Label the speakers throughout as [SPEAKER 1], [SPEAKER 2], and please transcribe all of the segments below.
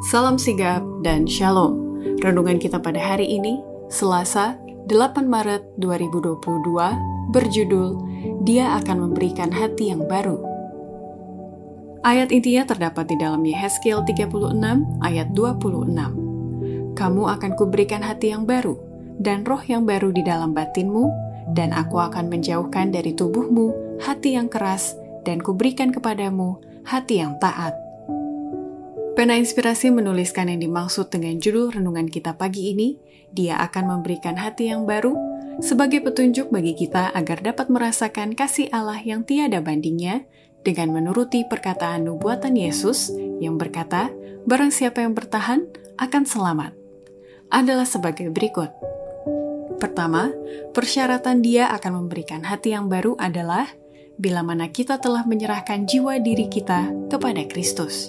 [SPEAKER 1] Salam sigap dan shalom. Renungan kita pada hari ini, Selasa, 8 Maret 2022, berjudul Dia akan memberikan hati yang baru. Ayat intinya terdapat di dalam Yehezkiel 36 ayat 26. Kamu akan kuberikan hati yang baru dan roh yang baru di dalam batinmu, dan aku akan menjauhkan dari tubuhmu hati yang keras dan kuberikan kepadamu hati yang taat. Pena Inspirasi menuliskan yang dimaksud dengan judul renungan kita pagi ini, dia akan memberikan hati yang baru sebagai petunjuk bagi kita agar dapat merasakan kasih Allah yang tiada bandingnya dengan menuruti perkataan nubuatan Yesus yang berkata, barang siapa yang bertahan akan selamat. Adalah sebagai berikut. Pertama, persyaratan dia akan memberikan hati yang baru adalah bila mana kita telah menyerahkan jiwa diri kita kepada Kristus.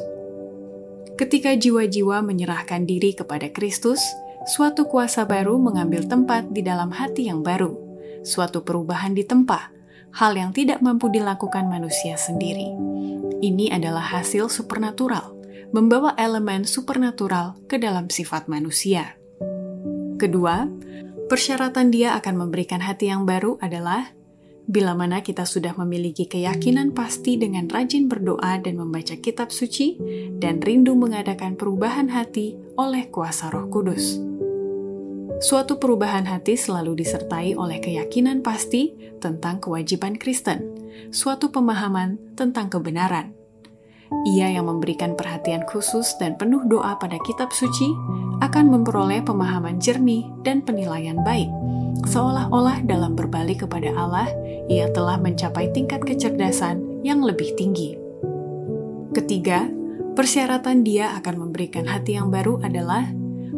[SPEAKER 1] Ketika jiwa-jiwa menyerahkan diri kepada Kristus, suatu kuasa baru mengambil tempat di dalam hati yang baru, suatu perubahan ditempa, hal yang tidak mampu dilakukan manusia sendiri. Ini adalah hasil supernatural, membawa elemen supernatural ke dalam sifat manusia. Kedua, persyaratan dia akan memberikan hati yang baru adalah Bila mana kita sudah memiliki keyakinan pasti dengan rajin berdoa dan membaca kitab suci, dan rindu mengadakan perubahan hati oleh kuasa Roh Kudus. Suatu perubahan hati selalu disertai oleh keyakinan pasti tentang kewajiban Kristen, suatu pemahaman tentang kebenaran. Ia yang memberikan perhatian khusus dan penuh doa pada kitab suci akan memperoleh pemahaman jernih dan penilaian baik seolah-olah dalam berbalik kepada Allah, ia telah mencapai tingkat kecerdasan yang lebih tinggi. Ketiga, persyaratan dia akan memberikan hati yang baru adalah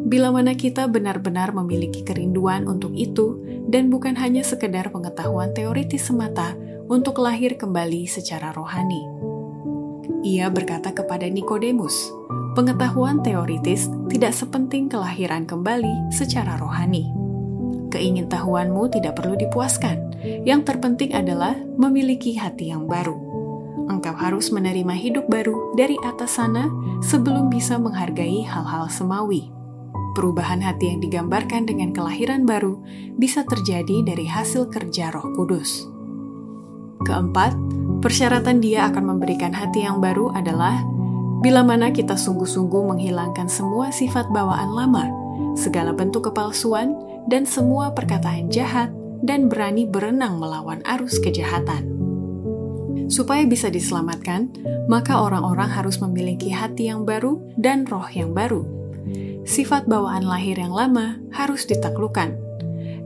[SPEAKER 1] bila mana kita benar-benar memiliki kerinduan untuk itu dan bukan hanya sekedar pengetahuan teoritis semata untuk lahir kembali secara rohani. Ia berkata kepada Nikodemus, pengetahuan teoritis tidak sepenting kelahiran kembali secara rohani keingintahuanmu tidak perlu dipuaskan. Yang terpenting adalah memiliki hati yang baru. Engkau harus menerima hidup baru dari atas sana sebelum bisa menghargai hal-hal semawi. Perubahan hati yang digambarkan dengan kelahiran baru bisa terjadi dari hasil kerja Roh Kudus. Keempat, persyaratan Dia akan memberikan hati yang baru adalah bila mana kita sungguh-sungguh menghilangkan semua sifat bawaan lama, segala bentuk kepalsuan, dan semua perkataan jahat dan berani berenang melawan arus kejahatan. Supaya bisa diselamatkan, maka orang-orang harus memiliki hati yang baru dan roh yang baru. Sifat bawaan lahir yang lama harus ditaklukkan.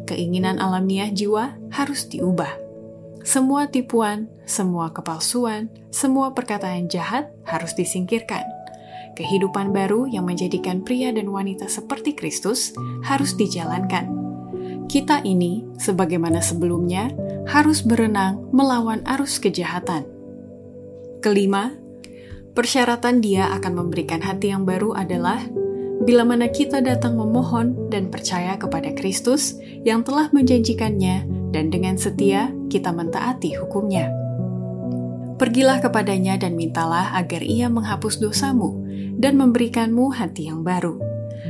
[SPEAKER 1] Keinginan alamiah jiwa harus diubah. Semua tipuan, semua kepalsuan, semua perkataan jahat harus disingkirkan kehidupan baru yang menjadikan pria dan wanita seperti Kristus harus dijalankan. Kita ini, sebagaimana sebelumnya, harus berenang melawan arus kejahatan. Kelima, persyaratan Dia akan memberikan hati yang baru adalah bila mana kita datang memohon dan percaya kepada Kristus yang telah menjanjikannya, dan dengan setia kita mentaati hukumnya. Pergilah kepadanya dan mintalah agar ia menghapus dosamu dan memberikanmu hati yang baru.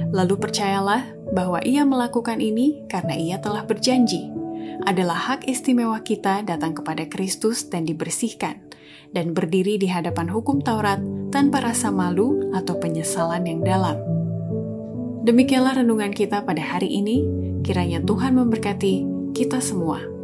[SPEAKER 1] Lalu percayalah bahwa ia melakukan ini karena ia telah berjanji. Adalah hak istimewa kita datang kepada Kristus dan dibersihkan, dan berdiri di hadapan hukum Taurat tanpa rasa malu atau penyesalan yang dalam. Demikianlah renungan kita pada hari ini. Kiranya Tuhan memberkati kita semua.